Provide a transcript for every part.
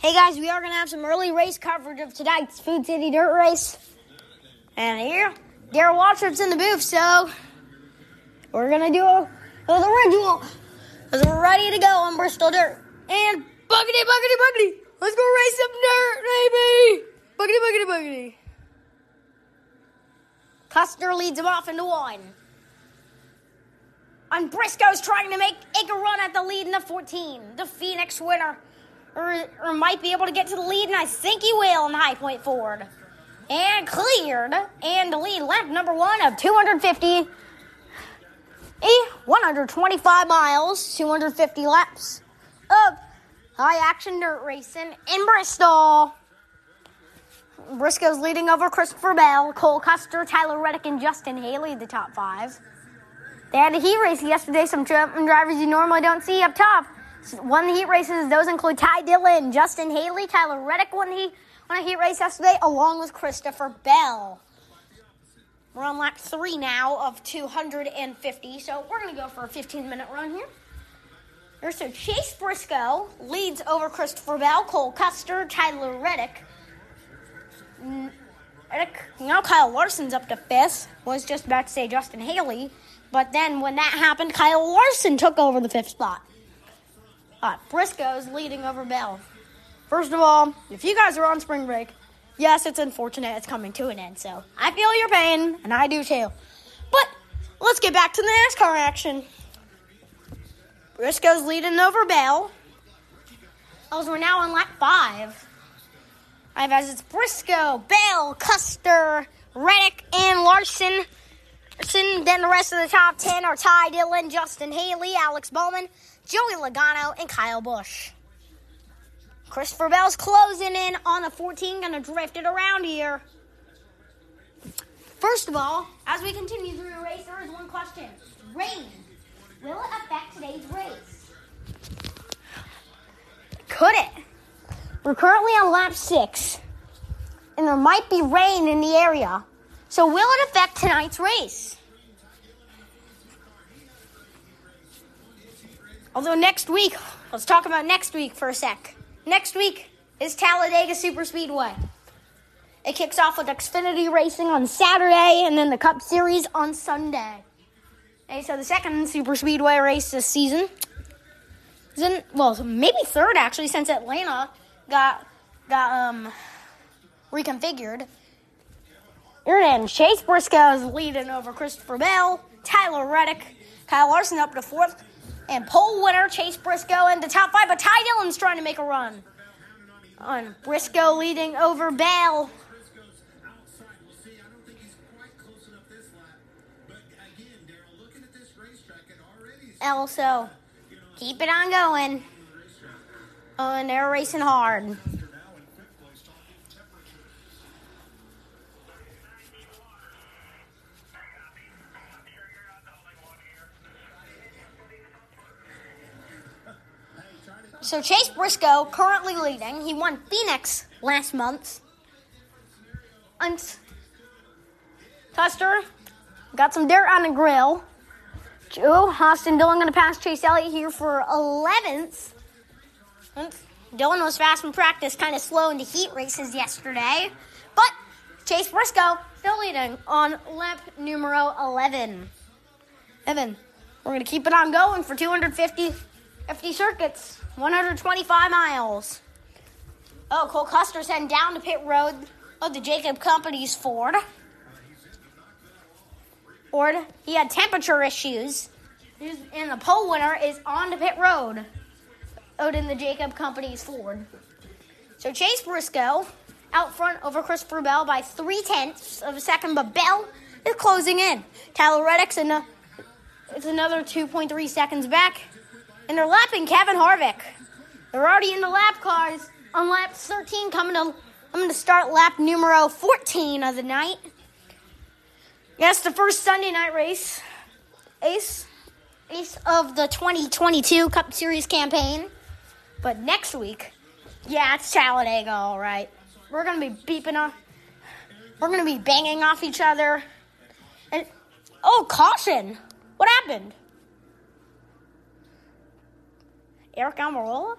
Hey guys, we are going to have some early race coverage of tonight's Food City Dirt Race. And here, Darrell Waltrip's in the booth, so we're going to do a, the ritual. Because we're ready to go on Bristol Dirt. And buggity, buggity, buggity. Let's go race some dirt, baby. Buggity, buggity, buggity. Custer leads him off into one. And Briscoe's trying to make, make a run at the lead in the 14. The Phoenix winner or, or might be able to get to the lead, and I think he will in High Point Ford. And cleared, and the lead lap number one of 250, eh, 125 miles, 250 laps of high action dirt racing in Bristol. Briscoe's leading over Christopher Bell, Cole Custer, Tyler Reddick, and Justin Haley, the top five. They had a heat race yesterday, some drivers you normally don't see up top won the heat races. Those include Ty Dillon, Justin Haley, Tyler Reddick won, won a heat race yesterday, along with Christopher Bell. We're on lap three now of 250, so we're going to go for a 15 minute run here. There's so Chase Briscoe leads over Christopher Bell, Cole Custer, Tyler Reddick. Reddick, now Kyle Larson's up to fifth. Was just about to say Justin Haley, but then when that happened, Kyle Larson took over the fifth spot. Uh, Briscoe's leading over Bell. First of all, if you guys are on spring break, yes, it's unfortunate it's coming to an end. So I feel your pain, and I do too. But let's get back to the NASCAR action. Briscoe's leading over Bell. As we're now on lap five. I've as it's Briscoe, Bell, Custer, Reddick, and Larson. Then the rest of the top ten are Ty Dillon, Justin Haley, Alex Bowman, Joey Logano, and Kyle Busch. Christopher Bell's closing in on the 14, gonna drift it around here. First of all, as we continue through the race, there is one question. Rain. Will it affect today's race? Could it? We're currently on lap six, and there might be rain in the area. So, will it affect tonight's race? Although next week, let's talk about next week for a sec. Next week is Talladega Super Speedway. It kicks off with Xfinity Racing on Saturday and then the Cup Series on Sunday. Okay, so the second Super Speedway race this season is in, well, maybe third actually, since Atlanta got got um reconfigured. And Chase Briscoe is leading over Christopher Bell, Tyler Reddick, Kyle Larson up to fourth, and pole winner Chase Briscoe in the top five, but Ty Dillon's trying to make a run. On Briscoe leading over Bell. Also, keep it on going. Oh, and they're racing hard. So Chase Briscoe currently leading. He won Phoenix last month. And Custer got some dirt on the grill. Joe Austin Dillon going to pass Chase Elliott here for 11th. Dillon was fast in practice, kind of slow in the heat races yesterday. But Chase Briscoe still leading on lap numero 11. Evan, we're going to keep it on going for 250 50 circuits. 125 miles. Oh, Cole Custer's heading down the pit road of the Jacob Companies Ford. Ford, he had temperature issues, and the pole winner is on the pit road out in the Jacob Companies Ford. So Chase Briscoe out front over Christopher Bell by three tenths of a second, but Bell is closing in. Tyler Reddick's in the, it's another 2.3 seconds back and they're lapping Kevin Harvick. They're already in the lap cars on lap 13, coming to I'm going to start lap numero 14 of the night. Yes, the first Sunday night race, ace, ace of the 2022 Cup Series campaign. But next week, yeah, it's Talladega, all right. We're going to be beeping off, we're going to be banging off each other. And, oh, caution! What happened? Eric Almirola?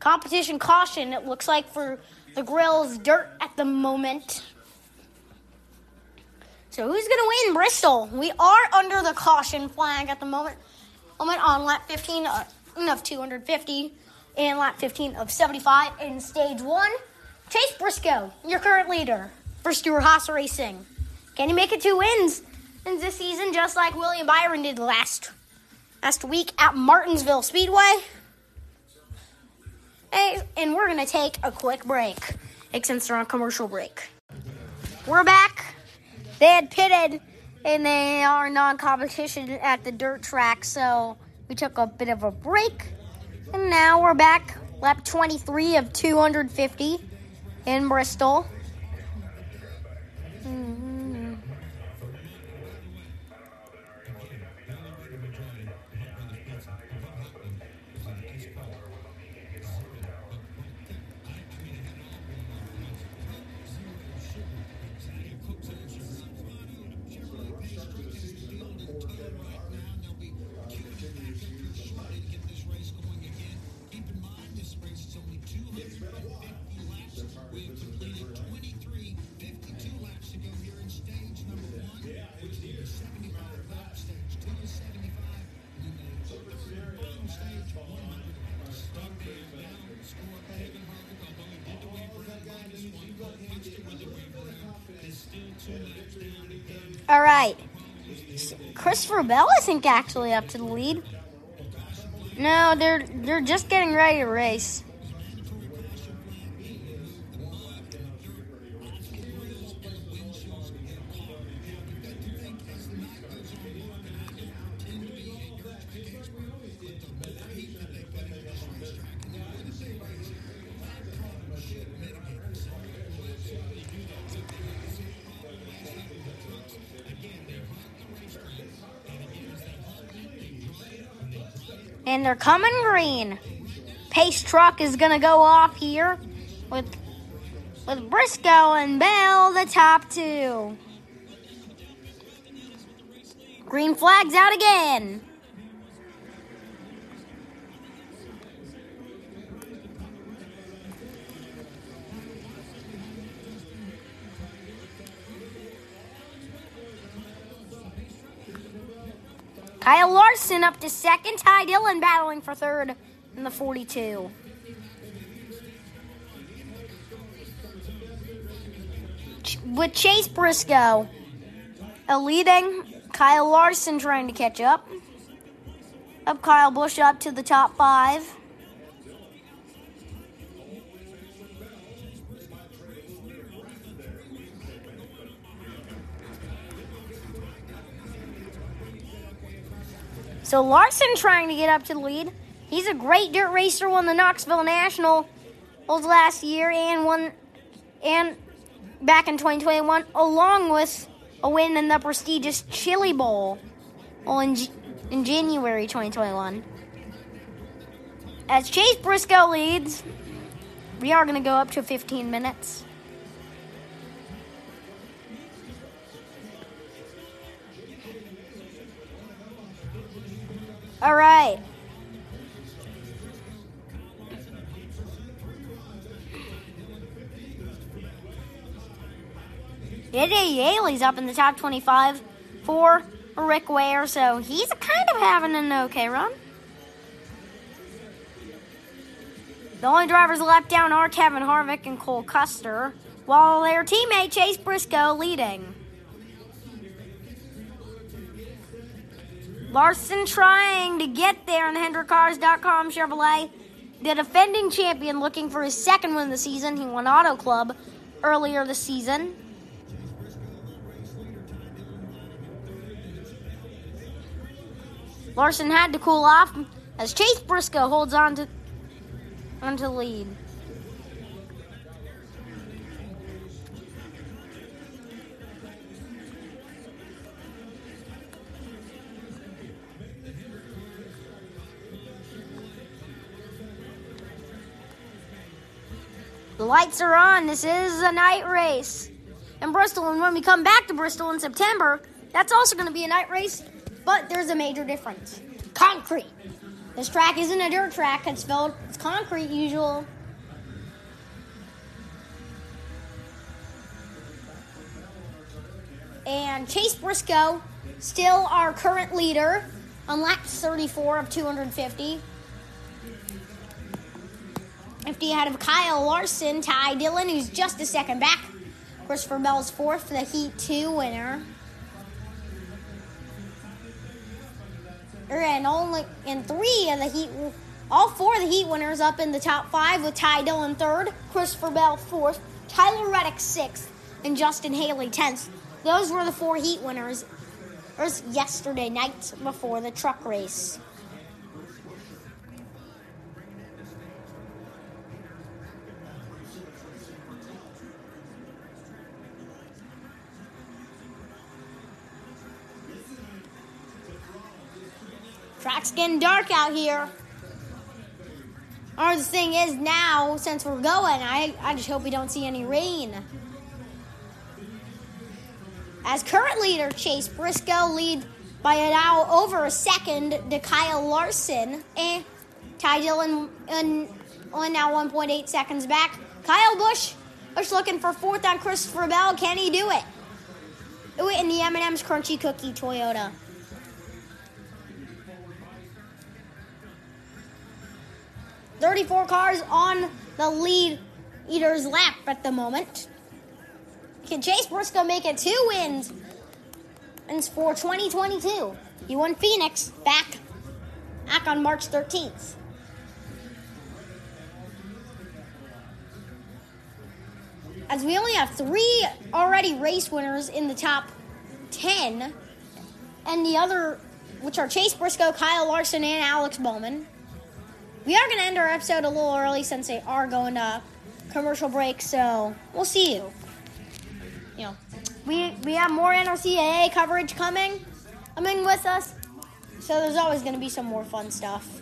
Competition caution, it looks like, for the grill's dirt at the moment. So who's going to win Bristol? We are under the caution flag at the moment. moment on lap 15 uh, of 250 and lap 15 of 75 in stage 1. Chase Briscoe, your current leader for Stewart-Haas Racing. Can he make it two wins in this season, just like William Byron did last last week at Martinsville Speedway? Hey, and we're gonna take a quick break, since they're on commercial break. We're back. They had pitted, and they are non-competition at the dirt track, so we took a bit of a break, and now we're back. Lap 23 of 250 in Bristol. All right. Christopher Bell, I think, actually up to the lead. No, they're they're just getting ready to race. And they're coming green. Pace truck is gonna go off here with with Briscoe and Bell the top two. Green flags out again. Kyle Larson up to second. Ty Dillon battling for third in the 42. With Chase Briscoe leading, Kyle Larson trying to catch up. Up Kyle Busch up to the top five. So Larson trying to get up to the lead. He's a great dirt racer, won the Knoxville National last year and won and back in 2021, along with a win in the prestigious Chili Bowl in, in January 2021. As Chase Briscoe leads, we are going to go up to 15 minutes. All right. Eddie Yaley's up in the top 25 for Rick Ware, so he's kind of having an okay run. The only drivers left down are Kevin Harvick and Cole Custer, while their teammate Chase Briscoe leading. Larson trying to get there on the HendrickCars.com Chevrolet. The defending champion looking for his second win of the season. He won Auto Club earlier this season. Larson had to cool off as Chase Briscoe holds on to onto the lead. The lights are on. This is a night race in Bristol. And when we come back to Bristol in September, that's also going to be a night race, but there's a major difference concrete. This track isn't a dirt track, it's filled, It's concrete usual. And Chase Briscoe, still our current leader on lap 34 of 250. 50 ahead of Kyle Larson, Ty Dillon, who's just a second back. Christopher Bell's fourth, the Heat 2 winner. Er, and only in three of the Heat, all four of the Heat winners up in the top five with Ty Dillon third, Christopher Bell fourth, Tyler Reddick sixth, and Justin Haley tenth. Those were the four Heat winners er, yesterday night before the truck race. Track's getting dark out here. Or the thing is now, since we're going, I, I just hope we don't see any rain. As current leader, Chase Briscoe lead by a now over a second to Kyle Larson. And Ty Dillon and on now 1.8 seconds back. Kyle Busch, Busch looking for fourth on Christopher Bell. Can he do it? Do it in the M&M's Crunchy Cookie Toyota. 34 cars on the lead eater's lap at the moment. Can Chase Briscoe make it two wins and for 2022? He won Phoenix back, back on March 13th. As we only have three already race winners in the top 10, and the other, which are Chase Briscoe, Kyle Larson, and Alex Bowman. We are going to end our episode a little early since they are going to commercial break, so we'll see you. You know, we we have more NRCAA coverage coming, coming with us, so there's always going to be some more fun stuff.